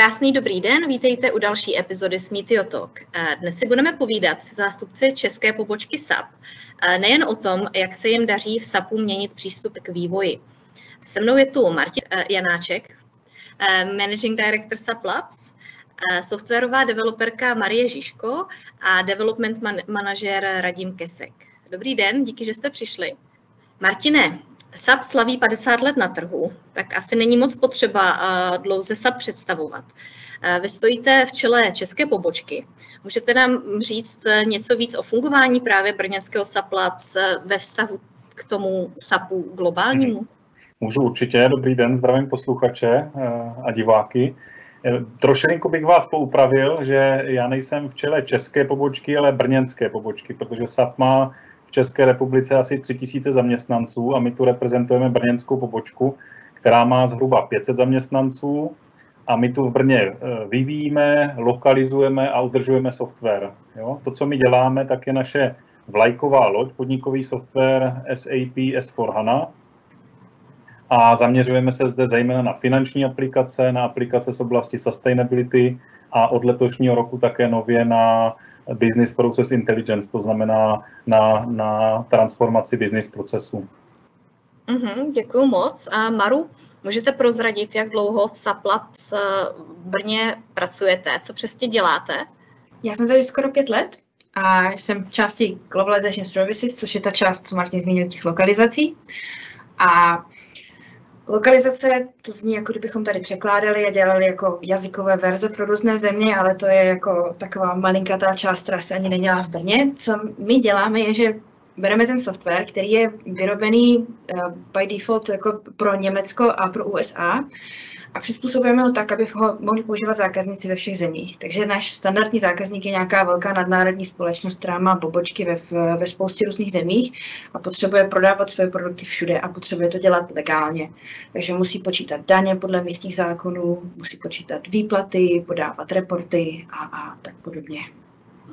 Krásný dobrý den, vítejte u další epizody Smítio Talk. Dnes si budeme povídat s zástupci české pobočky SAP, nejen o tom, jak se jim daří v SAPu měnit přístup k vývoji. Se mnou je tu Martin Janáček, Managing Director SAP Labs, softwarová developerka Marie Žižko a development manažer Radim Kesek. Dobrý den, díky, že jste přišli. Martine, SAP slaví 50 let na trhu, tak asi není moc potřeba dlouze SAP představovat. Vy stojíte v čele české pobočky. Můžete nám říct něco víc o fungování právě brněnského SAP Labs ve vztahu k tomu SAPu globálnímu? Můžu určitě. Dobrý den, zdravím posluchače a diváky. Trošilinku bych vás poupravil, že já nejsem v čele české pobočky, ale brněnské pobočky, protože SAP má v České republice asi 3000 zaměstnanců a my tu reprezentujeme brněnskou pobočku, která má zhruba 500 zaměstnanců a my tu v Brně eh, vyvíjíme, lokalizujeme a udržujeme software. Jo? To, co my děláme, tak je naše vlajková loď, podnikový software SAP S4HANA, a zaměřujeme se zde zejména na finanční aplikace, na aplikace z oblasti sustainability a od letošního roku také nově na business process intelligence, to znamená na, na transformaci business procesů. Mm-hmm, děkuji moc. A Maru, můžete prozradit, jak dlouho v SAPLabs v Brně pracujete? Co přesně děláte? Já jsem tady skoro pět let a jsem částí Globalization Services, což je ta část, co Martin zmínil, těch lokalizací. A Lokalizace, to zní, jako kdybychom tady překládali a dělali jako jazykové verze pro různé země, ale to je jako taková malinkatá část, která se ani nedělá v Brně. Co my děláme, je, že bereme ten software, který je vyrobený uh, by default jako pro Německo a pro USA a přizpůsobujeme ho tak, aby ho mohli používat zákazníci ve všech zemích. Takže náš standardní zákazník je nějaká velká nadnárodní společnost, která má pobočky ve, ve spoustě různých zemích a potřebuje prodávat své produkty všude a potřebuje to dělat legálně. Takže musí počítat daně podle místních zákonů, musí počítat výplaty, podávat reporty a, a tak podobně.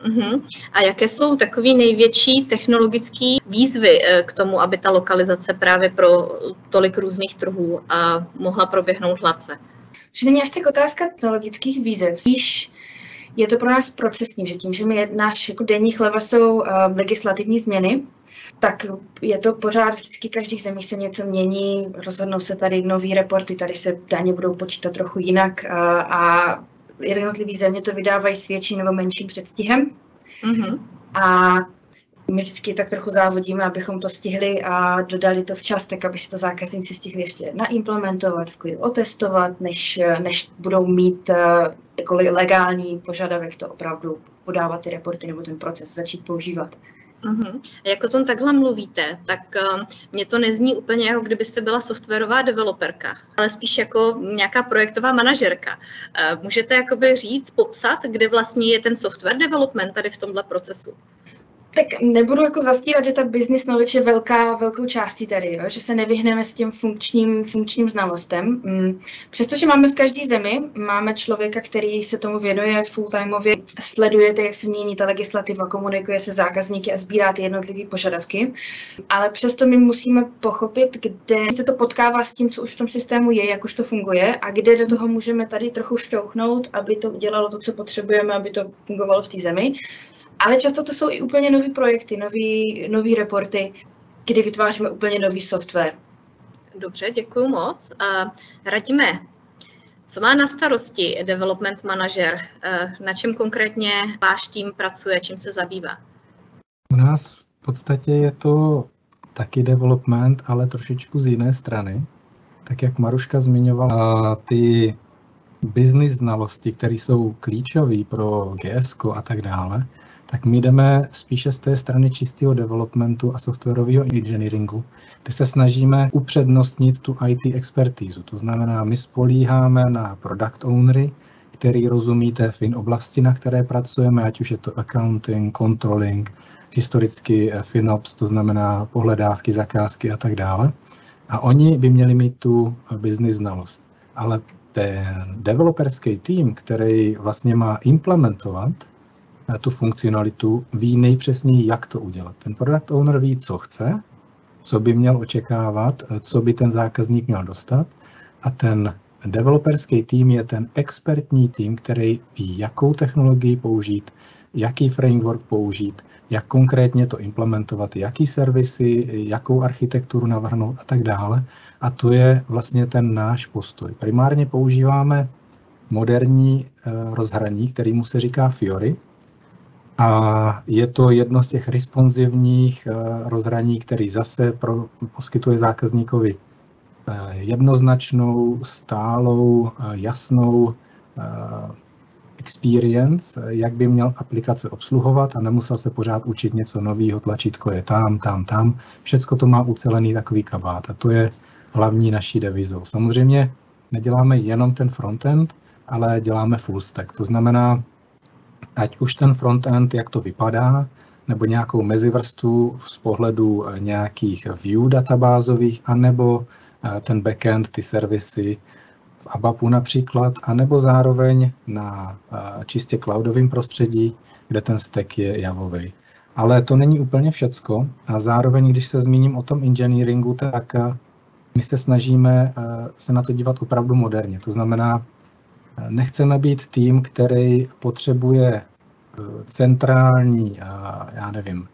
Uh-huh. A jaké jsou takové největší technologické výzvy eh, k tomu, aby ta lokalizace právě pro tolik různých trhů a mohla proběhnout hladce? Že není až tak otázka technologických výzev. Spíš je to pro nás procesní, že tím, že my náš jako denní chleba jsou uh, legislativní změny, tak je to pořád vždycky každý zemí se něco mění, rozhodnou se tady nový reporty, tady se daně budou počítat trochu jinak uh, a jednotlivé země to vydávají s větším nebo menším předstihem. Mm-hmm. A my vždycky tak trochu závodíme, abychom to stihli a dodali to včas, tak aby si to zákazníci stihli ještě naimplementovat, v klidu otestovat, než, než budou mít jako legální požadavek to opravdu podávat ty reporty nebo ten proces začít používat. A jak o tom takhle mluvíte, tak uh, mně to nezní úplně jako kdybyste byla softwarová developerka, ale spíš jako nějaká projektová manažerka. Uh, můžete jakoby říct, popsat, kde vlastně je ten software development tady v tomhle procesu? Tak nebudu jako zastírat, že ta business knowledge je velká, velkou částí tady, jo? že se nevyhneme s tím funkčním, funkčním znalostem. Mm. Přestože máme v každé zemi, máme člověka, který se tomu věnuje full-timeově, sleduje jak se mění ta legislativa, komunikuje se zákazníky a sbírá ty jednotlivé požadavky, ale přesto my musíme pochopit, kde se to potkává s tím, co už v tom systému je, jak už to funguje a kde do toho můžeme tady trochu šťouchnout, aby to udělalo to, co potřebujeme, aby to fungovalo v té zemi. Ale často to jsou i úplně nové projekty, nové reporty, kdy vytváříme úplně nový software. Dobře, děkuji moc. Uh, radíme, co má na starosti development manažer? Na čem konkrétně váš tým pracuje, čím se zabývá? U nás v podstatě je to taky development, ale trošičku z jiné strany. Tak jak Maruška zmiňovala, ty business znalosti, které jsou klíčové pro GS a tak dále, tak my jdeme spíše z té strany čistého developmentu a softwarového engineeringu, kde se snažíme upřednostnit tu IT expertízu. To znamená, my spolíháme na product ownery, který rozumí té fin oblasti, na které pracujeme, ať už je to accounting, controlling, historicky eh, FinOps, to znamená pohledávky, zakázky a tak dále. A oni by měli mít tu business znalost. Ale ten developerský tým, který vlastně má implementovat tu funkcionalitu, ví nejpřesněji, jak to udělat. Ten product owner ví, co chce, co by měl očekávat, co by ten zákazník měl dostat a ten developerský tým je ten expertní tým, který ví, jakou technologii použít, jaký framework použít, jak konkrétně to implementovat, jaký servisy, jakou architekturu navrhnout a tak dále. A to je vlastně ten náš postoj. Primárně používáme moderní eh, rozhraní, kterýmu se říká Fiori. A je to jedno z těch responsivních eh, rozhraní, který zase pro, poskytuje zákazníkovi eh, jednoznačnou, stálou, jasnou experience, jak by měl aplikace obsluhovat a nemusel se pořád učit něco nového, tlačítko je tam, tam, tam. Všecko to má ucelený takový kabát a to je hlavní naší devizou. Samozřejmě neděláme jenom ten frontend, ale děláme full stack. To znamená, ať už ten frontend, jak to vypadá, nebo nějakou mezivrstu z pohledu nějakých view databázových, anebo eh, ten backend, ty servisy, v ABAPu například, anebo zároveň na čistě cloudovém prostředí, kde ten stack je javový. Ale to není úplně všecko a zároveň, když se zmíním o tom engineeringu, tak my se snažíme se na to dívat opravdu moderně. To znamená, nechceme být tým, který potřebuje centrální, já nevím,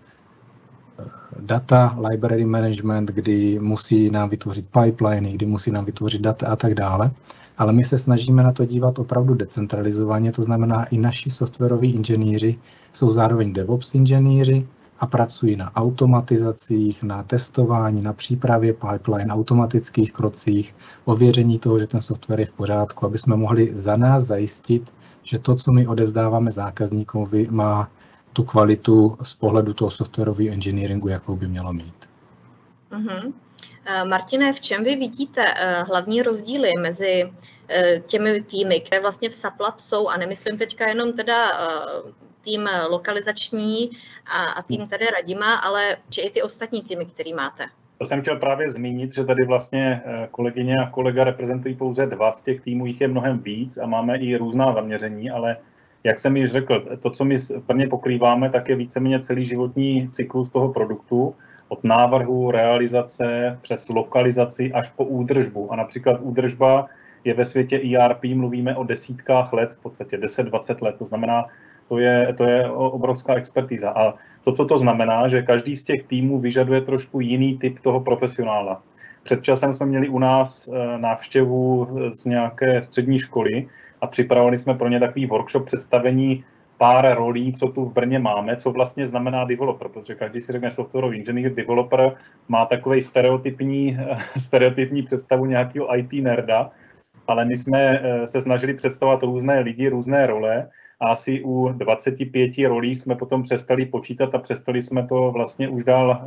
data library management, kdy musí nám vytvořit pipeliny, kdy musí nám vytvořit data a tak dále. Ale my se snažíme na to dívat opravdu decentralizovaně, to znamená i naši softwaroví inženýři jsou zároveň DevOps inženýři a pracují na automatizacích, na testování, na přípravě pipeline, automatických krocích, ověření toho, že ten software je v pořádku, aby jsme mohli za nás zajistit, že to, co my odezdáváme zákazníkovi, má tu kvalitu z pohledu toho softwarového engineeringu, jakou by mělo mít. Mm-hmm. Martine, v čem vy vidíte eh, hlavní rozdíly mezi eh, těmi týmy, které vlastně v SAPLAB jsou, a nemyslím teďka jenom teda tým lokalizační a, a tým tady Radima, ale či i ty ostatní týmy, který máte? To jsem chtěl právě zmínit, že tady vlastně kolegyně a kolega reprezentují pouze dva z těch týmů, jich je mnohem víc a máme i různá zaměření, ale jak jsem již řekl, to, co my plně pokrýváme, tak je víceméně celý životní cyklus toho produktu od návrhu, realizace přes lokalizaci až po údržbu. A například údržba je ve světě ERP, mluvíme o desítkách let, v podstatě 10-20 let, to znamená, to je, to je obrovská expertíza. A to, co to znamená, že každý z těch týmů vyžaduje trošku jiný typ toho profesionála. Před časem jsme měli u nás eh, návštěvu z nějaké střední školy a připravili jsme pro ně takový workshop představení pár rolí, co tu v Brně máme, co vlastně znamená developer, protože každý si řekne softwarový inženýr, developer má takový stereotypní, stereotypní představu nějakého IT nerda, ale my jsme eh, se snažili představovat různé lidi, různé role a asi u 25 rolí jsme potom přestali počítat a přestali jsme to vlastně už dál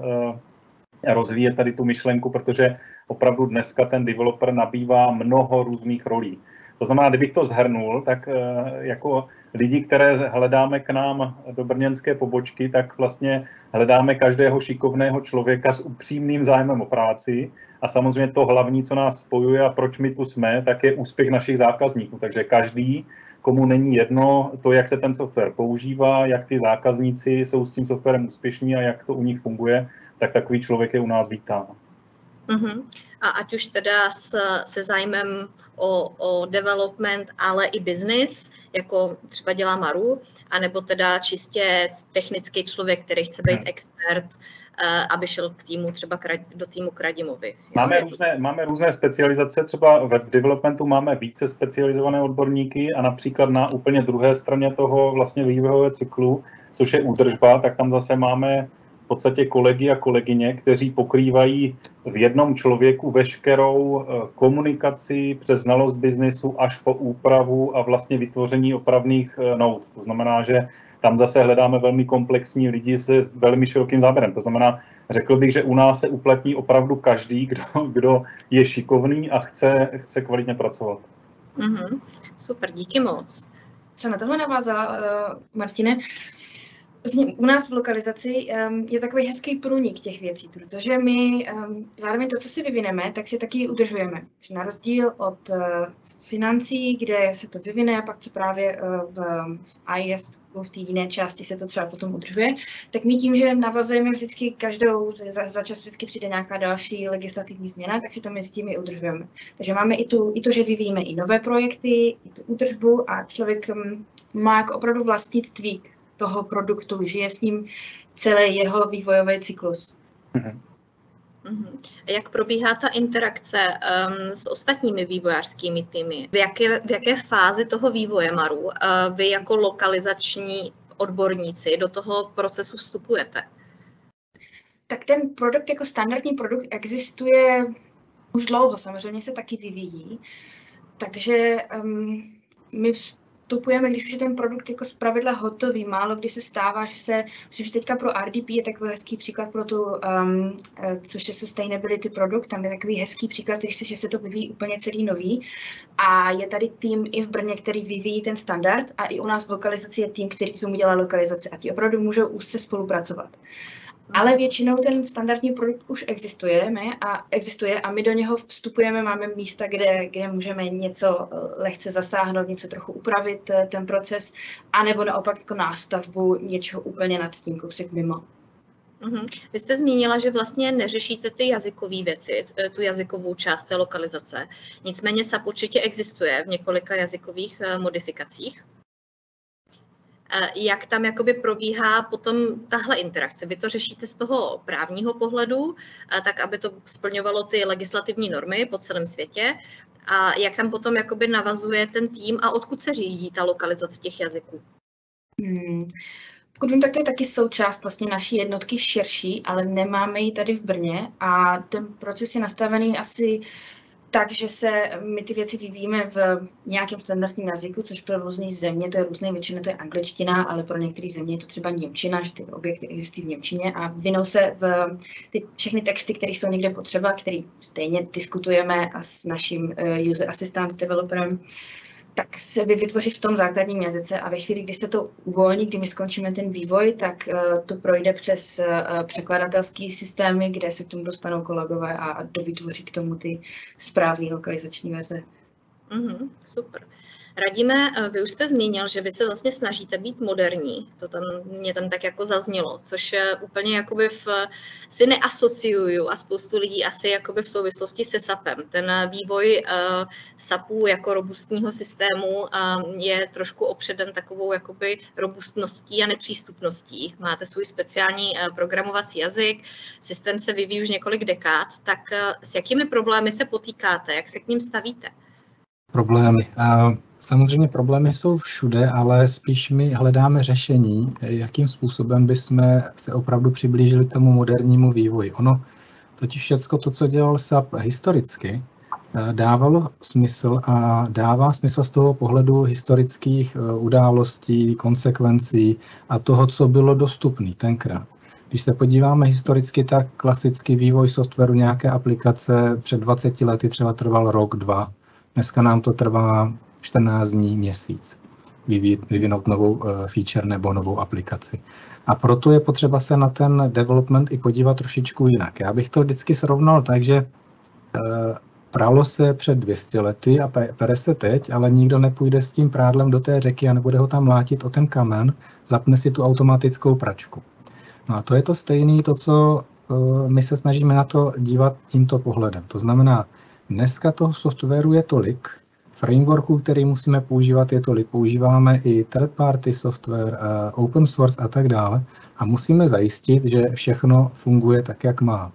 eh, rozvíjet tady tu myšlenku, protože opravdu dneska ten developer nabývá mnoho různých rolí. To znamená, kdybych to zhrnul, tak eh, jako lidi, které hledáme k nám do brněnské pobočky, tak vlastně hledáme každého šikovného člověka s upřímným zájmem o práci. A samozřejmě to hlavní, co nás spojuje a proč my tu jsme, tak je úspěch našich zákazníků. Takže každý, komu není jedno to, jak se ten software používá, jak ty zákazníci jsou s tím softwarem úspěšní a jak to u nich funguje, tak takový člověk je u nás vítán. Uh-huh. A ať už teda s, se zájmem o, o development, ale i business, jako třeba dělá Maru, anebo teda čistě technický člověk, který chce být hmm. expert, uh, aby šel k týmu třeba do týmu k Radimovi. Máme různé, máme různé specializace, třeba web developmentu máme více specializované odborníky a například na úplně druhé straně toho vlastně vývojového cyklu, což je údržba, tak tam zase máme v podstatě kolegy a kolegyně, kteří pokrývají v jednom člověku veškerou eh, komunikaci přes znalost biznesu až po úpravu a vlastně vytvoření opravných eh, nout. To znamená, že tam zase hledáme velmi komplexní lidi s velmi širokým záběrem. To znamená, řekl bych, že u nás se uplatní opravdu každý, kdo, kdo je šikovný a chce, chce kvalitně pracovat. Mm-hmm. Super, díky moc. Co na tohle navázala, uh, Martine, Vlastně u nás v lokalizaci um, je takový hezký průnik těch věcí, protože my um, zároveň to, co si vyvineme, tak si taky udržujeme. Že na rozdíl od uh, financí, kde se to vyvine a pak to právě uh, v, v IS, v té jiné části se to třeba potom udržuje, tak my tím, že navazujeme vždycky každou, za, za čas vždycky přijde nějaká další legislativní změna, tak si to mezi tím i udržujeme. Takže máme i, tu, i to, že vyvíjíme i nové projekty, i tu údržbu a člověk um, má jako opravdu vlastnictví toho produktu, žije s ním celý jeho vývojový cyklus. Mm-hmm. Jak probíhá ta interakce um, s ostatními vývojářskými týmy? V jaké, v jaké fázi toho vývoje Maru uh, vy jako lokalizační odborníci do toho procesu vstupujete? Tak ten produkt jako standardní produkt existuje už dlouho, samozřejmě se taky vyvíjí. Takže um, my vstupujeme, když už je ten produkt jako zpravidla hotový. Málo kdy se stává, že se, že teďka pro RDP je takový hezký příklad pro tu, um, což je sustainability produkt, tam je takový hezký příklad, když se, že se to vyvíjí úplně celý nový. A je tady tým i v Brně, který vyvíjí ten standard a i u nás v lokalizaci je tým, který tomu dělá lokalizaci a ti opravdu můžou úzce spolupracovat. Ale většinou ten standardní produkt už existuje a existuje a my do něho vstupujeme, máme místa, kde, kde můžeme něco eh, lehce zasáhnout, něco trochu upravit eh, ten proces, anebo naopak jako nástavbu něčeho úplně nad tím kousek mimo. Uhum. Vy jste zmínila, že vlastně neřešíte ty jazykové věci, eh, tu jazykovou část té lokalizace. Nicméně SAP určitě existuje v několika jazykových modifikacích jak tam jakoby probíhá potom tahle interakce. Vy to řešíte z toho právního pohledu, tak aby to splňovalo ty legislativní normy po celém světě a jak tam potom jakoby navazuje ten tým a odkud se řídí ta lokalizace těch jazyků? Hmm. Pokud vím, tak to je taky součást vlastně naší jednotky širší, ale nemáme ji tady v Brně a ten proces je nastavený asi takže se my ty věci vyvíjíme v nějakém standardním jazyku, což pro různé země, to je různé, většinou to je angličtina, ale pro některé země je to třeba němčina, že ty objekty existují v němčině a vyvinou se v ty všechny texty, které jsou někde potřeba, které stejně diskutujeme a s naším user assistant developerem, tak se vytvoří v tom základním jazyce a ve chvíli, kdy se to uvolní, kdy my skončíme ten vývoj, tak uh, to projde přes uh, překladatelské systémy, kde se k tomu dostanou kolegové a dovytvoří k tomu ty správné lokalizační verze. Mm-hmm, super. Radíme, eh, vy už jste zmínil, že vy se vlastně snažíte být moderní. To tam mě tam tak jako zaznělo, což úplně jakoby v, si neasociuju a spoustu lidí asi jakoby v souvislosti se SAPem. Ten vývoj uh, SAPu jako robustního systému uh, je trošku opředen takovou jakoby robustností a nepřístupností. Máte svůj speciální uh, programovací jazyk, systém se vyvíjí už několik dekád, tak uh, s jakými problémy se potýkáte, jak se k ním stavíte? Problémy. Samozřejmě problémy jsou všude, ale spíš my hledáme řešení, jakým způsobem bychom se opravdu přiblížili tomu modernímu vývoji. Ono totiž všechno to, co dělal SAP historicky, eh, dávalo smysl a dává smysl z toho pohledu historických eh, událostí, konsekvencí a toho, co bylo dostupné tenkrát. Když se podíváme historicky, tak klasický vývoj softwaru nějaké aplikace před 20 lety třeba trval rok, dva. Dneska nám to trvá 14 dní, měsíc vyvinout novou eh, feature nebo novou aplikaci. A proto je potřeba se na ten development i podívat trošičku jinak. Já bych to vždycky srovnal tak, že eh, pralo se před 200 lety a pere se teď, ale nikdo nepůjde s tím prádlem do té řeky a nebude ho tam mlátit o ten kamen, zapne si tu automatickou pračku. No a to je to stejné, to, co eh, my se snažíme na to dívat tímto pohledem. To znamená, dneska toho softwaru je tolik, frameworků, který musíme používat, je tolik. Používáme i third-party software, eh, open source a tak dále. A musíme zajistit, že všechno funguje tak, jak má.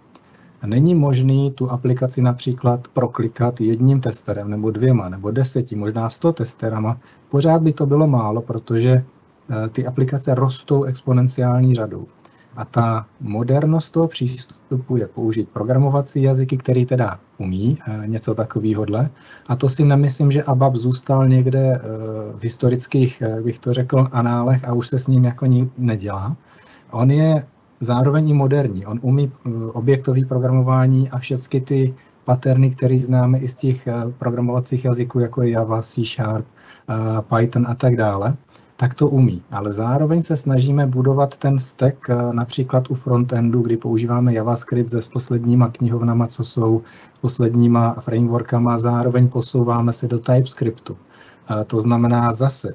Není možný tu aplikaci například proklikat jedním testerem, nebo dvěma, nebo deseti, možná sto testerama. Pořád by to bylo málo, protože eh, ty aplikace rostou exponenciální řadou. A ta modernost toho přístupu je použít programovací jazyky, který teda umí eh, něco takového. A to si nemyslím, že ABAP zůstal někde eh, v historických, jak eh, bych to řekl, análech a už se s ním jako nedělá. On je zároveň i moderní. On umí objektový programování a všechny ty paterny, které známe i z těch programovacích jazyků, jako je Java, C Sharp, Python a tak dále tak to umí. Ale zároveň se snažíme budovat ten stack například u frontendu, kdy používáme JavaScript se s posledníma knihovnama, co jsou posledníma frameworkama, zároveň posouváme se do TypeScriptu. To znamená zase,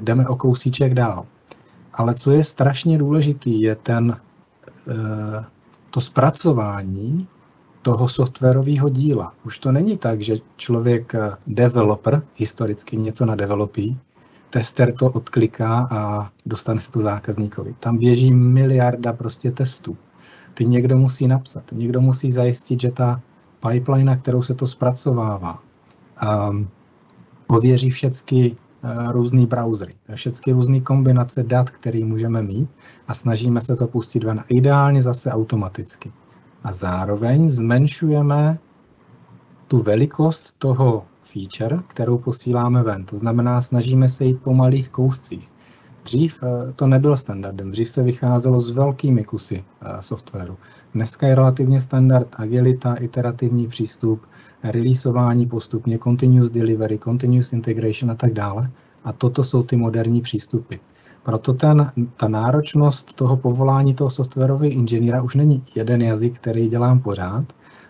jdeme o kousíček dál. Ale co je strašně důležitý, je ten, to zpracování toho softwarového díla. Už to není tak, že člověk eh, developer historicky něco nadevelopí, tester to odkliká a dostane se to zákazníkovi. Tam běží miliarda prostě testů. Ty někdo musí napsat, někdo musí zajistit, že ta pipeline, kterou se to zpracovává, um, ověří všechny uh, různý browsery, všechny různé kombinace dat, které můžeme mít a snažíme se to pustit ven. Ideálně zase automaticky a zároveň zmenšujeme tu velikost toho feature, kterou posíláme ven. To znamená, snažíme se jít po malých kouscích. Dřív eh, to nebyl standardem, dřív se vycházelo s velkými kusy eh, softwaru. Dneska je relativně standard agilita, iterativní přístup, releaseování postupně, continuous delivery, continuous integration a tak dále. A toto jsou ty moderní přístupy. Proto ten, ta náročnost toho povolání toho softwarového inženýra už není jeden jazyk, který dělám pořád,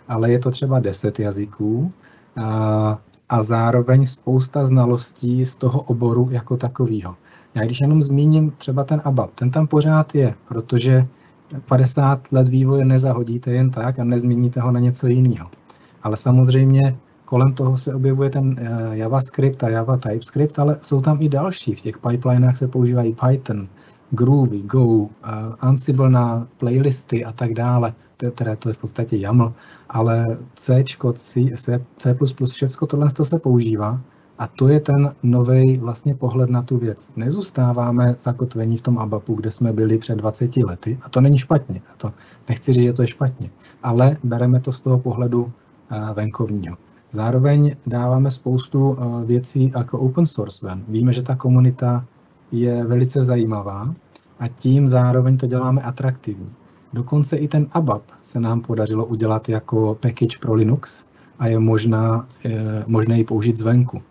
ale je to třeba deset jazyků a, a zároveň spousta znalostí z toho oboru jako takového. Já když jenom zmíním třeba ten ABAP, ten tam pořád je, protože 50 let vývoje nezahodíte jen tak a nezměníte ho na něco jiného. Ale samozřejmě kolem toho se objevuje ten eh, JavaScript a Java TypeScript, ale jsou tam i další. V těch pipelinách se používají Python, Groovy, Go, uh, Ansible na playlisty a tak dále, které to je v podstatě YAML, ale C, C, C++, všechno tohle to se používá a to je ten nový vlastně pohled na tu věc. Nezůstáváme zakotvení v tom ABAPu, kde jsme byli před 20 lety a to není špatně. A to nechci říct, že to je špatně, ale bereme to z toho pohledu uh, venkovního. Zároveň dáváme spoustu eh, věcí jako open source ven. Víme, že ta komunita je velice zajímavá a tím zároveň to děláme atraktivní. Dokonce i ten ABAP se nám podařilo udělat jako package pro Linux a je možná, je možné ji použít zvenku.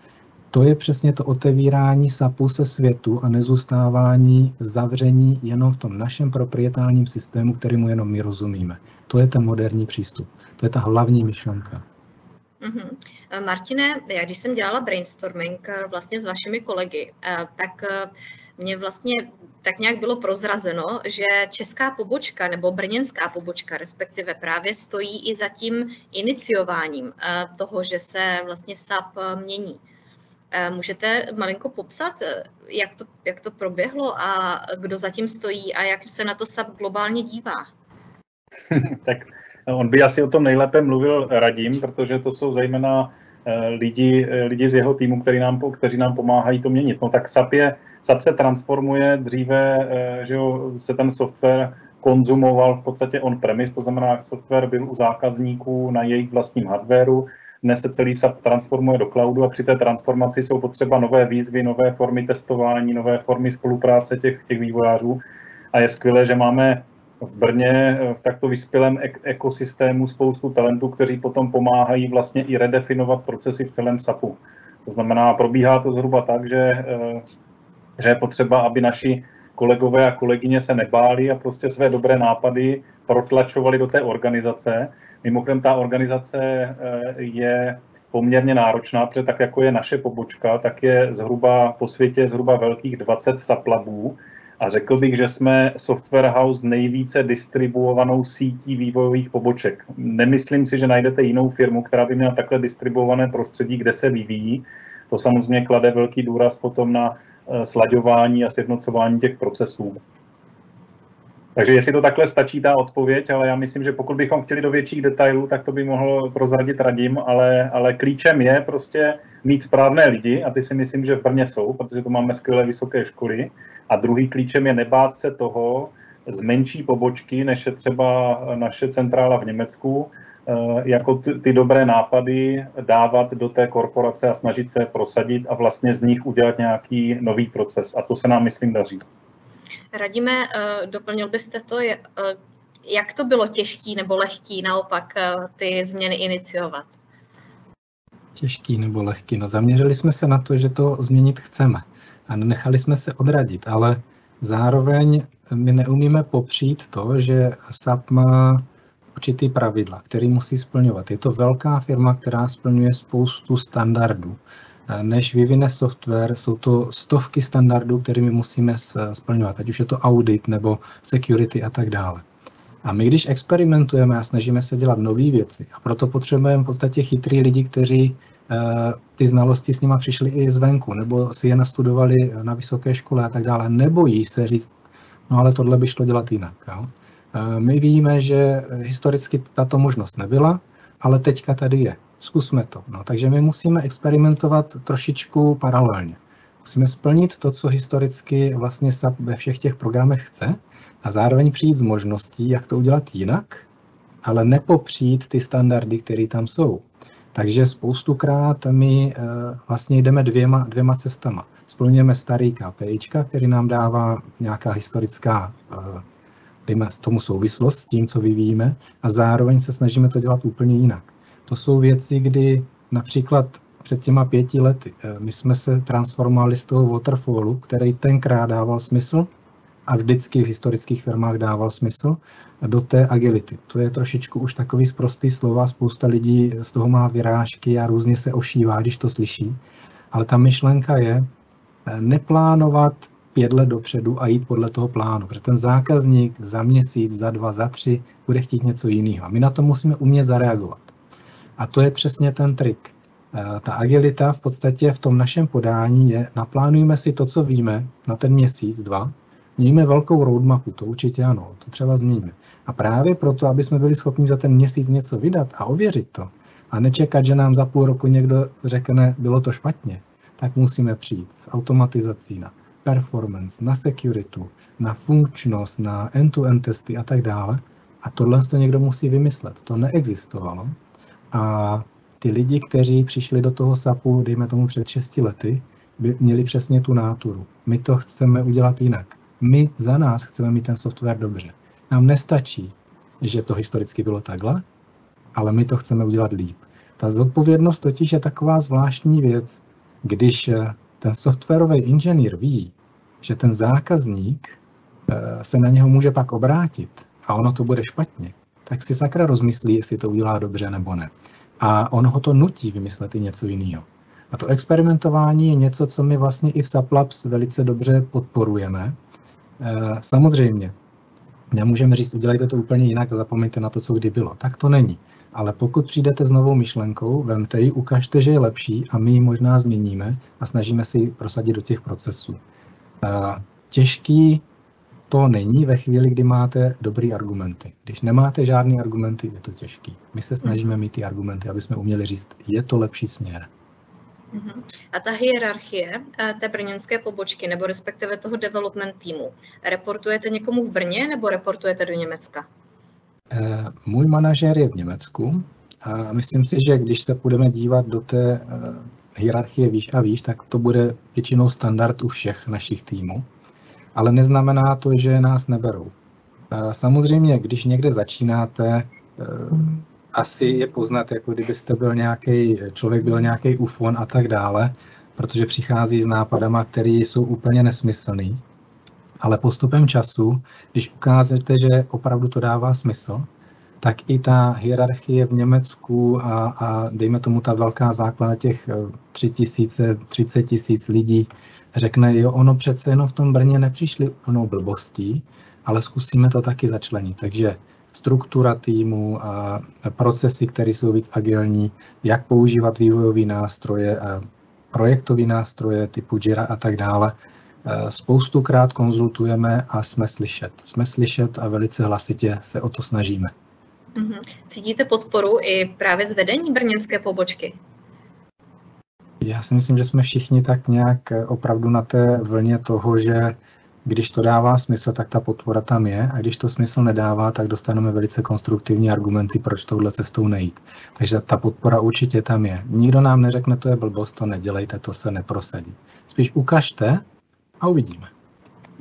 To je přesně to otevírání SAPu se světu a nezůstávání zavření jenom v tom našem proprietárním systému, kterému jenom my rozumíme. To je ten moderní přístup. To je ta hlavní myšlenka. Mm-hmm. Martine, já když jsem dělala brainstorming eh, vlastně s vašimi kolegy, eh, tak mě vlastně tak nějak bylo prozrazeno, že česká pobočka nebo brněnská pobočka respektive právě stojí i za tím iniciováním toho, že se vlastně SAP mění. Můžete malinko popsat, jak to, jak to proběhlo a kdo zatím stojí a jak se na to SAP globálně dívá? tak On by asi o tom nejlépe mluvil Radim, protože to jsou zejména eh, lidi, eh, lidi z jeho týmu, který nám, kteří nám pomáhají to měnit. No tak SAP, je, SAP se transformuje, dříve eh, že jo, se ten software konzumoval v podstatě on-premise, to znamená, software byl u zákazníků na jejich vlastním hardwareu, dnes se celý SAP transformuje do cloudu a při té transformaci jsou potřeba nové výzvy, nové formy testování, nové formy spolupráce těch, těch vývojářů. A je skvělé, že máme v Brně eh, v takto vyspělém ek- ekosystému spoustu talentů, kteří potom pomáhají vlastně i redefinovat procesy v celém SAPu. To znamená, probíhá to zhruba tak, že, eh, že je potřeba, aby naši kolegové a kolegyně se nebáli a prostě své dobré nápady protlačovali do té organizace. Mimochodem ta organizace eh, je poměrně náročná, protože tak jako je naše pobočka, tak je zhruba po světě zhruba velkých 20 saplabů, a řekl bych, že jsme software house nejvíce distribuovanou sítí vývojových poboček. Nemyslím si, že najdete jinou firmu, která by měla takhle distribuované prostředí, kde se vyvíjí. To samozřejmě klade velký důraz potom na eh, slaďování a sjednocování těch procesů. Takže jestli to takhle stačí ta odpověď, ale já myslím, že pokud bychom chtěli do větších detailů, tak to by mohl prozradit radím, ale, ale klíčem je prostě mít správné lidi a ty si myslím, že v Brně jsou, protože tu máme skvělé vysoké školy. A druhý klíčem je nebát se toho z menší pobočky, než je třeba naše centrála v Německu, eh, jako ty, ty dobré nápady dávat do té korporace a snažit se prosadit a vlastně z nich udělat nějaký nový proces. A to se nám, myslím, daří. Radíme, eh, doplnil byste to, eh, jak to bylo těžký nebo lehký naopak ty změny iniciovat? Těžký nebo lehký? No zaměřili jsme se na to, že to změnit chceme. a nenechali jsme se odradit, ale zároveň my neumíme popřít to, že SAP má určitý pravidla, který musí splňovat. Je to velká firma, která splňuje spoustu standardů. Než vyvine software, jsou to stovky standardů, kterými musíme splňovat, ať už je to audit nebo security a tak dále. A my, když experimentujeme a snažíme se dělat nové věci, a proto potřebujeme v podstatě chytrý lidi, kteří uh, ty znalosti s nima přišli i zvenku, nebo si je nastudovali na vysoké škole a tak dále, nebojí se říct, no ale tohle by šlo dělat jinak. Jo? Uh, my víme, že historicky tato možnost nebyla, ale teďka tady je. Zkusme to. No, takže my musíme experimentovat trošičku paralelně. Musíme splnit to, co historicky vlastně SAP ve všech těch programech chce, a zároveň přijít s možností, jak to udělat jinak, ale nepopřít ty standardy, které tam jsou. Takže spoustukrát my uh, vlastně jdeme dvěma, dvěma cestama. Splňujeme starý KPI, který nám dává nějaká historická uh, dejme tomu souvislost s tím, co vyvíjíme, a zároveň se snažíme to dělat úplně jinak. To jsou věci, kdy například před těma pěti lety uh, my jsme se transformovali z toho waterfallu, který tenkrát dával smysl, a vždycky v historických firmách dával smysl, do té agility. To je trošičku už takový zprostý slova, spousta lidí z toho má vyrážky a různě se ošívá, když to slyší. Ale ta myšlenka je eh, neplánovat pět let dopředu a jít podle toho plánu, protože ten zákazník za měsíc, za dva, za tři bude chtít něco jiného. A my na to musíme umět zareagovat. A to je přesně ten trik. Eh, ta agilita v podstatě v tom našem podání je, naplánujeme si to, co víme na ten měsíc, dva, Mějme velkou roadmapu, to určitě ano, to třeba změníme. A právě proto, aby jsme byli schopni za ten měsíc něco vydat a ověřit to, a nečekat, že nám za půl roku někdo řekne, bylo to špatně, tak musíme přijít s automatizací na performance, na security, na funkčnost, na end-to-end testy a tak dále. A tohle to někdo musí vymyslet. To neexistovalo. A ty lidi, kteří přišli do toho SAPu, dejme tomu před 6 lety, by měli přesně tu náturu. My to chceme udělat jinak. My za nás chceme mít ten software dobře. Nám nestačí, že to historicky bylo takhle, ale my to chceme udělat líp. Ta zodpovědnost totiž je taková zvláštní věc, když eh, ten softwarový inženýr ví, že ten zákazník eh, se na něho může pak obrátit a ono to bude špatně, tak si sakra rozmyslí, jestli to udělá dobře nebo ne. A on ho to nutí vymyslet i něco jiného. A to experimentování je něco, co my vlastně i v Saplabs velice dobře podporujeme, Eh, samozřejmě, nemůžeme říct, udělejte to úplně jinak a zapomeňte na to, co kdy bylo. Tak to není. Ale pokud přijdete s novou myšlenkou, vemte ji, ukažte, že je lepší a my ji možná změníme a snažíme si ji prosadit do těch procesů. Eh, těžký to není ve chvíli, kdy máte dobrý argumenty. Když nemáte žádný argumenty, je to těžký. My se snažíme mít ty argumenty, aby jsme uměli říct, je to lepší směr. Mhm. A ta hierarchie eh, té brněnské pobočky, nebo respektive toho development týmu, reportujete někomu v Brně nebo reportujete do Německa? Eh, můj manažer je v Německu a myslím si, že když se budeme dívat do té eh, hierarchie výš a výš, tak to bude většinou standard u všech našich týmů. Ale neznamená to, že nás neberou. Samozřejmě, když někde začínáte, asi je poznat, jako kdybyste byl nějaký, člověk byl nějaký ufon a tak dále, protože přichází s nápadama, které jsou úplně nesmyslný. Ale postupem času, když ukážete, že opravdu to dává smysl, tak i ta hierarchie v Německu a, a dejme tomu ta velká základna těch 3 tisíce, 30 tisíc lidí řekne, jo, ono přece jenom v tom Brně nepřišli úplnou blbostí, ale zkusíme to taky začlenit. Takže struktura týmu a procesy, které jsou víc agilní, jak používat vývojové nástroje, a projektové nástroje typu Jira a tak dále. E, spoustukrát konzultujeme a jsme slyšet. Jsme slyšet a velice hlasitě se o to snažíme. Mhm. Cítíte podporu i právě z vedení brněnské pobočky? Já si myslím, že jsme všichni tak nějak opravdu na té vlně toho, že když to dává smysl, tak ta podpora tam je a když to smysl nedává, tak dostaneme velice konstruktivní argumenty, proč touhle cestou nejít. Takže ta podpora určitě tam je. Nikdo nám neřekne, to je blbost, to nedělejte, to se neprosadí. Spíš ukažte a uvidíme.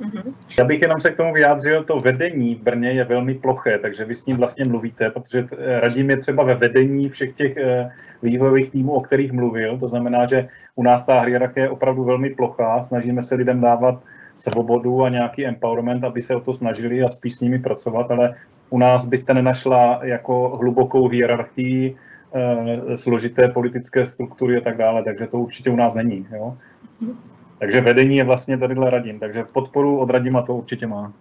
Mm-hmm. Já bych jenom se k tomu vyjádřil, to vedení v Brně je velmi ploché, takže vy s ním vlastně mluvíte, protože radím je třeba ve vedení všech těch eh, vývojových týmů, o kterých mluvil. To znamená, že u nás ta hierarchie je opravdu velmi plochá, snažíme se lidem dávat svobodu a nějaký empowerment, aby se o to snažili a spíš s nimi pracovat, ale u nás byste nenašla jako hlubokou hierarchii, eh, složité politické struktury a tak dále, takže to určitě u nás není. Jo? Takže vedení je vlastně tadyhle Radim, takže podporu od Radima to určitě má.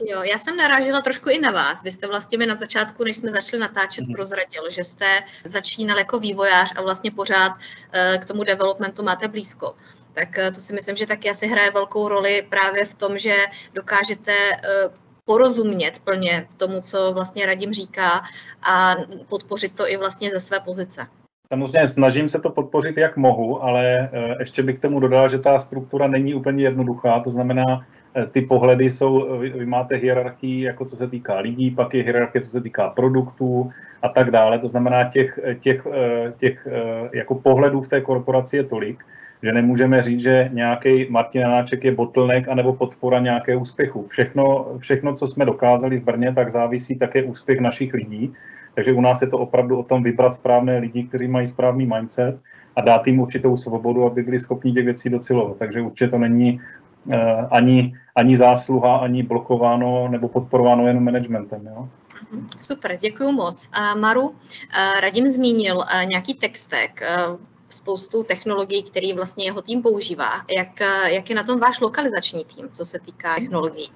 Jo, já jsem narážela trošku i na vás. Vy jste vlastně mi na začátku, než jsme začali natáčet, mm. prozradil, že jste začínal jako vývojář a vlastně pořád uh, k tomu developmentu máte blízko. Tak uh, to si myslím, že taky asi hraje velkou roli právě v tom, že dokážete uh, porozumět plně tomu, co vlastně Radim říká a podpořit to i vlastně ze své pozice. Samozřejmě snažím se to podpořit, jak mohu, ale eh, ještě bych k tomu dodal, že ta struktura není úplně jednoduchá, to znamená, eh, ty pohledy jsou, vy máte hierarchii, jako co se týká lidí, pak je hierarchie, co se týká produktů a tak dále. To znamená, těch, těch, eh, těch jako pohledů v té korporaci je tolik, že nemůžeme říct, že nějaký Martin Anáček je bottleneck anebo podpora nějaké úspěchu. Všechno, všechno, co jsme dokázali v Brně, tak závisí také úspěch našich lidí. Takže u nás je to opravdu o tom vybrat správné lidi, kteří mají správný mindset a dát jim určitou svobodu, aby byli schopni těch věcí docilovat. Takže určitě to není uh, ani, ani zásluha, ani blokováno nebo podporováno jenom managementem. Jo? Mhm, super, děkuji moc. A Maru, eh, Radim zmínil eh, nějaký textek, spoustu technologií, který vlastně jeho tým používá. Jak, jak je na tom váš lokalizační tým, co se týká technologií?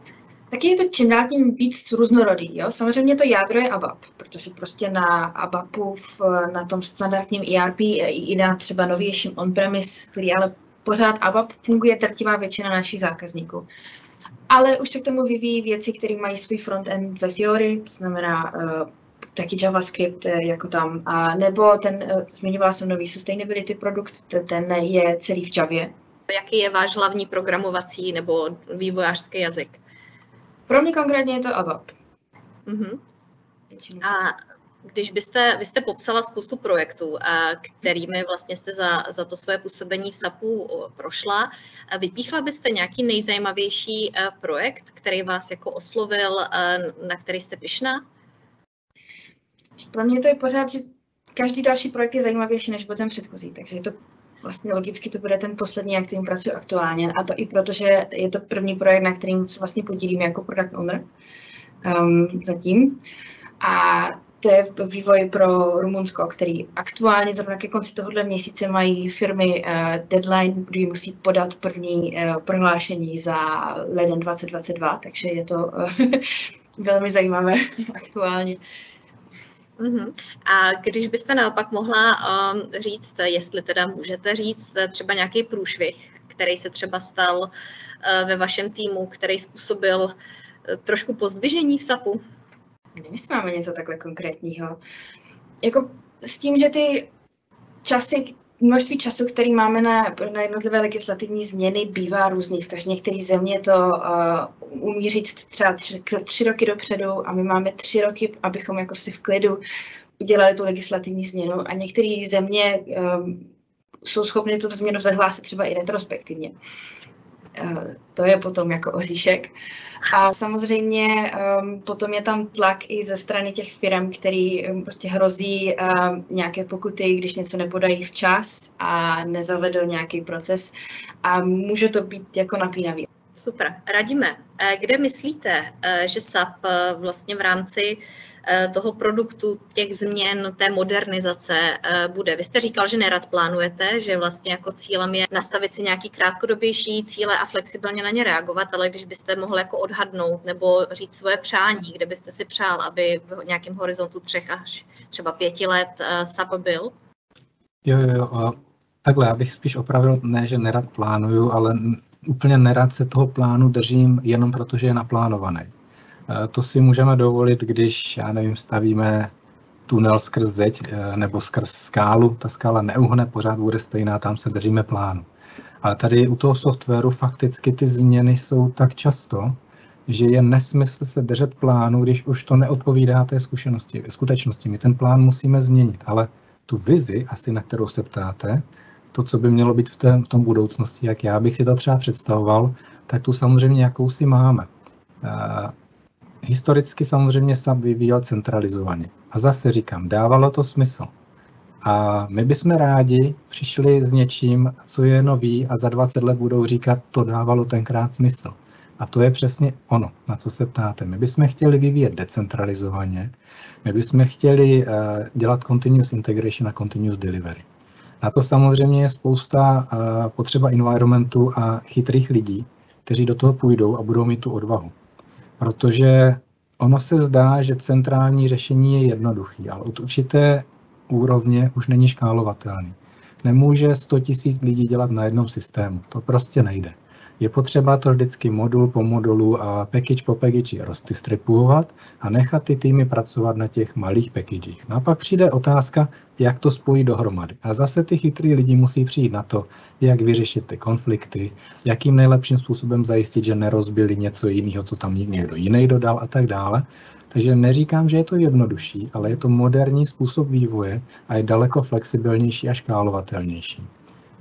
Taky je to čím dál tím víc různorodý. Jo? Samozřejmě to jádro je ABAP, protože prostě na ABAPu, v, na tom standardním ERP i na třeba novějším on-premise, který ale pořád ABAP funguje drtivá většina našich zákazníků. Ale už se k tomu vyvíjí věci, které mají svůj frontend ve Fiori, to znamená uh, taky JavaScript uh, jako tam, a nebo ten, uh, zmiňovala jsem nový sustainability produkt, ten je celý v Javě. Jaký je váš hlavní programovací nebo vývojářský jazyk? Pro mě konkrétně je to ABAP. Uh-huh. A když byste, vy jste popsala spoustu projektů, kterými vlastně jste za, za to své působení v SAPu prošla, vypíchla byste nějaký nejzajímavější projekt, který vás jako oslovil, na který jste pyšná? Pro mě to je pořád, že každý další projekt je zajímavější než byl ten předchozí, takže je to vlastně logicky to bude ten poslední, na kterým pracuji aktuálně. A to i proto, že je to první projekt, na kterým se vlastně podílím jako product owner um, zatím. A to je vývoj pro Rumunsko, který aktuálně zrovna ke konci tohohle měsíce mají firmy uh, deadline, kdy musí podat první uh, prohlášení za leden 2022, takže je to uh, velmi zajímavé aktuálně. Uh-huh. A když byste naopak mohla um, říct, jestli teda můžete říct třeba nějaký průšvih, který se třeba stal uh, ve vašem týmu, který způsobil uh, trošku pozdvižení v SAPu? Nemyslím, máme něco takhle konkrétního. Jako s tím, že ty časy, množství času, který máme na, na jednotlivé legislativní změny, bývá různý. V každé některé země to uh, umí říct třeba tři, tři roky dopředu a my máme tři roky, abychom jako si v klidu udělali tu legislativní změnu a některé země um, jsou schopny tu změnu zahlásit třeba i retrospektivně. Eh, to je potom jako oříšek. A samozřejmě um, potom je tam tlak i ze strany těch firm, který um, prostě hrozí um, nějaké pokuty, když něco nepodají včas a nezavedl nějaký proces a může to být jako napínavý. Super. Radíme, eh, kde myslíte, eh, že SAP vlastně v rámci toho produktu, těch změn, té modernizace eh, bude. Vy jste říkal, že nerad plánujete, že vlastně jako cílem je nastavit si nějaký krátkodobější cíle a flexibilně na ně reagovat, ale když byste mohl jako odhadnout nebo říct svoje přání, kde byste si přál, aby v nějakém horizontu třech až třeba pěti let eh, SAP byl? Jo, jo, jo. Takhle, já bych spíš opravil, ne, že nerad plánuju, ale úplně nerad se toho plánu držím jenom proto, že je naplánovaný. Eh, to si můžeme dovolit, když, já nevím, stavíme tunel skrz zeď eh, nebo skrz skálu, ta skála neuhne, pořád bude stejná, tam se držíme plánu. Ale tady u toho softwaru fakticky ty změny jsou tak často, že je nesmysl se držet plánu, když už to neodpovídá té zkušenosti, skutečnosti. My ten plán musíme změnit, ale tu vizi, asi na kterou se ptáte, to, co by mělo být v, té, v tom budoucnosti, jak já bych si to třeba představoval, tak tu samozřejmě jakousi máme. Historicky samozřejmě SAP vyvíjel centralizovaně. A zase říkám, dávalo to smysl. A my bychom rádi přišli s něčím, co je nový a za 20 let budou říkat, to dávalo tenkrát smysl. A to je přesně ono, na co se ptáte. My bychom chtěli vyvíjet decentralizovaně, my bychom chtěli uh, dělat continuous integration a continuous delivery. Na to samozřejmě je spousta uh, potřeba environmentu a chytrých lidí, kteří do toho půjdou a budou mít tu odvahu. Protože ono se zdá, že centrální řešení je jednoduchý, ale od určité úrovně už není škálovatelný. Nemůže 100 000 lidí dělat na jednom systému. To prostě nejde. Je potřeba to vždycky modul po modulu a package po package rozdistribuovat a nechat ty týmy pracovat na těch malých packagech. No a pak přijde otázka, jak to spojí dohromady. A zase ty chytrý lidi musí přijít na to, jak vyřešit ty konflikty, jakým nejlepším způsobem zajistit, že nerozbili něco jiného, co tam někdo jiný dodal a tak dále. Takže neříkám, že je to jednodušší, ale je to moderní způsob vývoje a je daleko flexibilnější a škálovatelnější.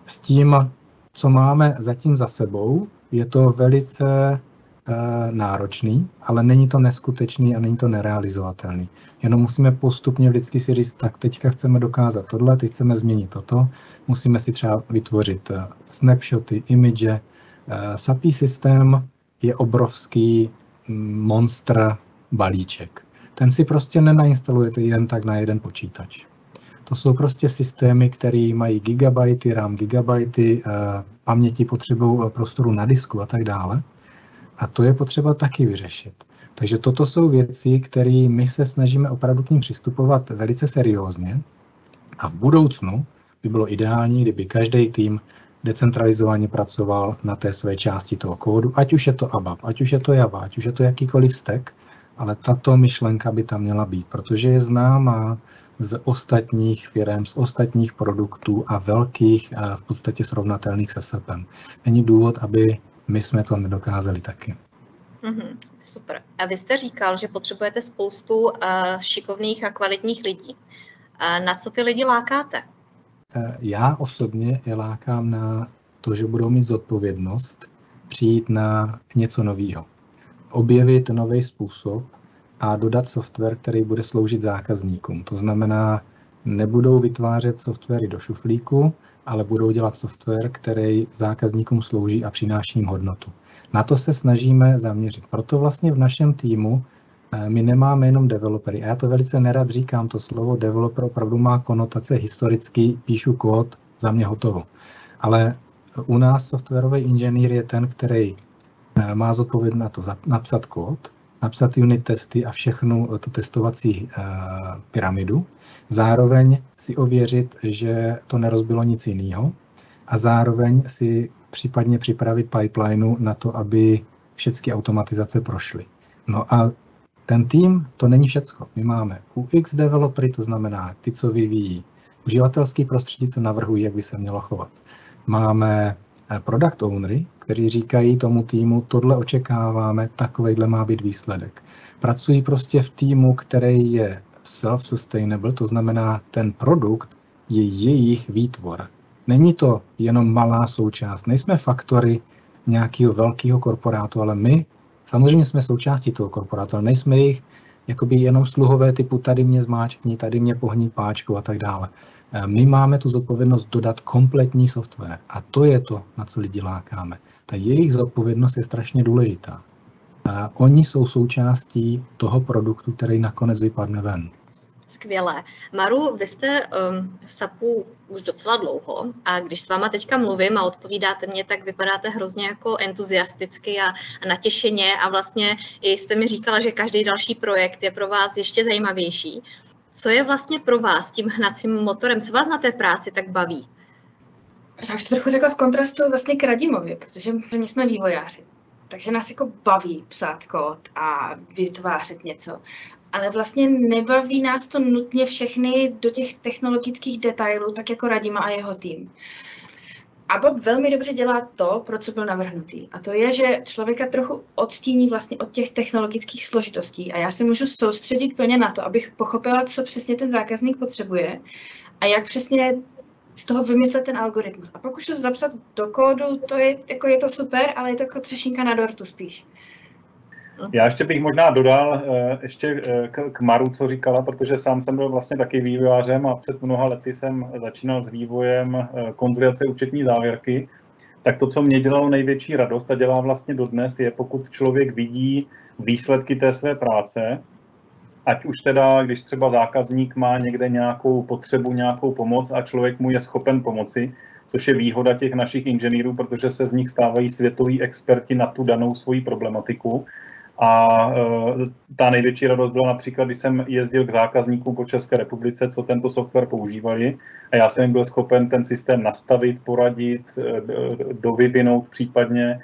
S tím, co máme zatím za sebou, je to velice e, náročný, ale není to neskutečný a není to nerealizovatelný. Jenom musíme postupně vždycky si říct, tak teďka chceme dokázat tohle, teď chceme změnit toto, musíme si třeba vytvořit eh, snapshoty, image. E, SAPI systém je obrovský mm, monstr balíček. Ten si prostě nenainstalujete jen tak na jeden počítač. To jsou prostě systémy, které mají gigabajty, RAM gigabajty, eh, paměti potřebují prostoru na disku a tak dále. A to je potřeba taky vyřešit. Takže toto jsou věci, které my se snažíme opravdu k ním přistupovat velice seriózně. A v budoucnu by bylo ideální, kdyby každý tým decentralizovaně pracoval na té své části toho kódu, ať už je to ABAP, ať už je to Java, ať už je to jakýkoliv stack, ale tato myšlenka by tam měla být, protože je známá z ostatních firm, z ostatních produktů a velkých, a v podstatě srovnatelných se SAPem. Není důvod, aby my jsme to nedokázali taky. Mm-hmm, super. A vy jste říkal, že potřebujete spoustu uh, šikovných a kvalitních lidí. Uh, na co ty lidi lákáte? Uh, já osobně je lákám na to, že budou mít zodpovědnost přijít na něco nového objevit nový způsob a dodat software, který bude sloužit zákazníkům. To znamená, nebudou vytvářet softwary do šuflíku, ale budou dělat software, který zákazníkům slouží a přináší jim hodnotu. Na to se snažíme zaměřit. Proto vlastně v našem týmu eh, my nemáme jenom developery. A já to velice nerad říkám, to slovo developer opravdu má konotace historicky, píšu kód, za mě hotovo. Ale u nás softwarový inženýr je ten, který Eh, má zodpovědnost na to napsat kód, napsat unit testy a všechnu tu testovací uh, pyramidu, zároveň si ověřit, že to nerozbilo nic jiného a zároveň si případně připravit pipelineu na to, aby všechny automatizace prošly. No a ten tým, to není všecko. My máme UX developery, to znamená ty, co vyvíjí uživatelský prostředí, co navrhují, jak by se mělo chovat. Máme product ownery, kteří říkají tomu týmu, tohle očekáváme, takovejhle má být výsledek. Pracují prostě v týmu, který je self-sustainable, to znamená, ten produkt je jejich výtvor. Není to jenom malá součást, nejsme faktory nějakého velkého korporátu, ale my samozřejmě jsme součástí toho korporátu, ale nejsme jich jakoby jenom sluhové typu tady mě zmáčkni, tady mě pohní páčku a tak dále. My máme tu zodpovědnost dodat kompletní software a to je to, na co lidi lákáme. Ta jejich zodpovědnost je strašně důležitá. A oni jsou součástí toho produktu, který nakonec vypadne ven. Skvělé. Maru, vy jste um, v SAPu už docela dlouho a když s váma teďka mluvím a odpovídáte mě, tak vypadáte hrozně jako entuziasticky a, a natěšeně a vlastně jste mi říkala, že každý další projekt je pro vás ještě zajímavější. Co je vlastně pro vás tím hnacím motorem? Co vás na té práci tak baví? Já bych to trochu řekla v kontrastu vlastně k Radimovi, protože my jsme vývojáři. Takže nás jako baví psát kód a vytvářet něco. Ale vlastně nebaví nás to nutně všechny do těch technologických detailů, tak jako Radima a jeho tým. A Bob velmi dobře dělá to, pro co byl navrhnutý. A to je, že člověka trochu odstíní vlastně od těch technologických složitostí. A já se můžu soustředit plně na to, abych pochopila, co přesně ten zákazník potřebuje a jak přesně z toho vymyslet ten algoritmus. A pak už to zapsat do kódu, to je, jako je to super, ale je to jako třešinka na dortu spíš. Já ještě bych možná dodal eh, ještě eh, k Maru, co říkala, protože sám jsem byl vlastně taky vývojářem a před mnoha lety jsem začínal s vývojem eh, konzolidace účetní závěrky. Tak to, co mě dělalo největší radost a dělá vlastně dodnes, je pokud člověk vidí výsledky té své práce, ať už teda, když třeba zákazník má někde nějakou potřebu, nějakou pomoc a člověk mu je schopen pomoci, což je výhoda těch našich inženýrů, protože se z nich stávají světoví experti na tu danou svoji problematiku a e, ta největší radost byla například, když jsem jezdil k zákazníkům po České republice, co tento software používali. A já jsem byl schopen ten systém nastavit, poradit, e, dovyvinout případně.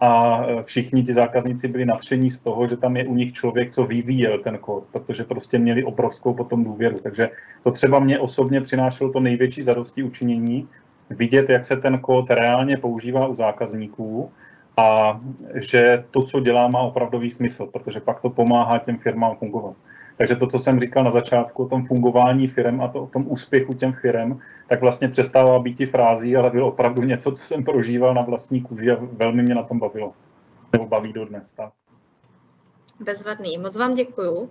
A e, všichni ti zákazníci byli nadšení z toho, že tam je u nich člověk, co vyvíjel ten kód, protože prostě měli obrovskou potom důvěru. Takže to třeba mě osobně přinášelo to největší zadosti učinění, vidět, jak se ten kód reálně používá u zákazníků a že to, co dělá, má opravdový smysl, protože pak to pomáhá těm firmám fungovat. Takže to, co jsem říkal na začátku o tom fungování firm a to, o tom úspěchu těm firm, tak vlastně přestává být i frází, ale bylo opravdu něco, co jsem prožíval na vlastní kůži a velmi mě na tom bavilo. Nebo baví dodnes. Tak. Bezvadný. Moc vám děkuju.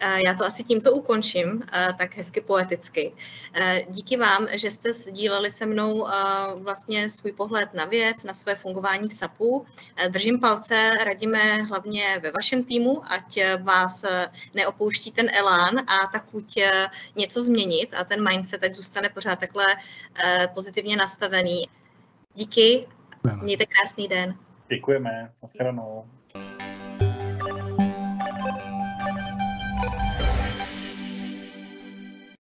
Eh, já to asi tímto ukončím, eh, tak hezky poeticky. Eh, díky vám, že jste sdíleli se mnou vlastně svůj pohled na věc, na své fungování v SAPu. Držím palce, radíme hlavně ve vašem týmu, ať vás neopouští ten elán a ta chuť něco změnit a ten mindset ať zůstane pořád takhle pozitivně nastavený. Díky, mějte krásný den. Děkujeme, nashledanou.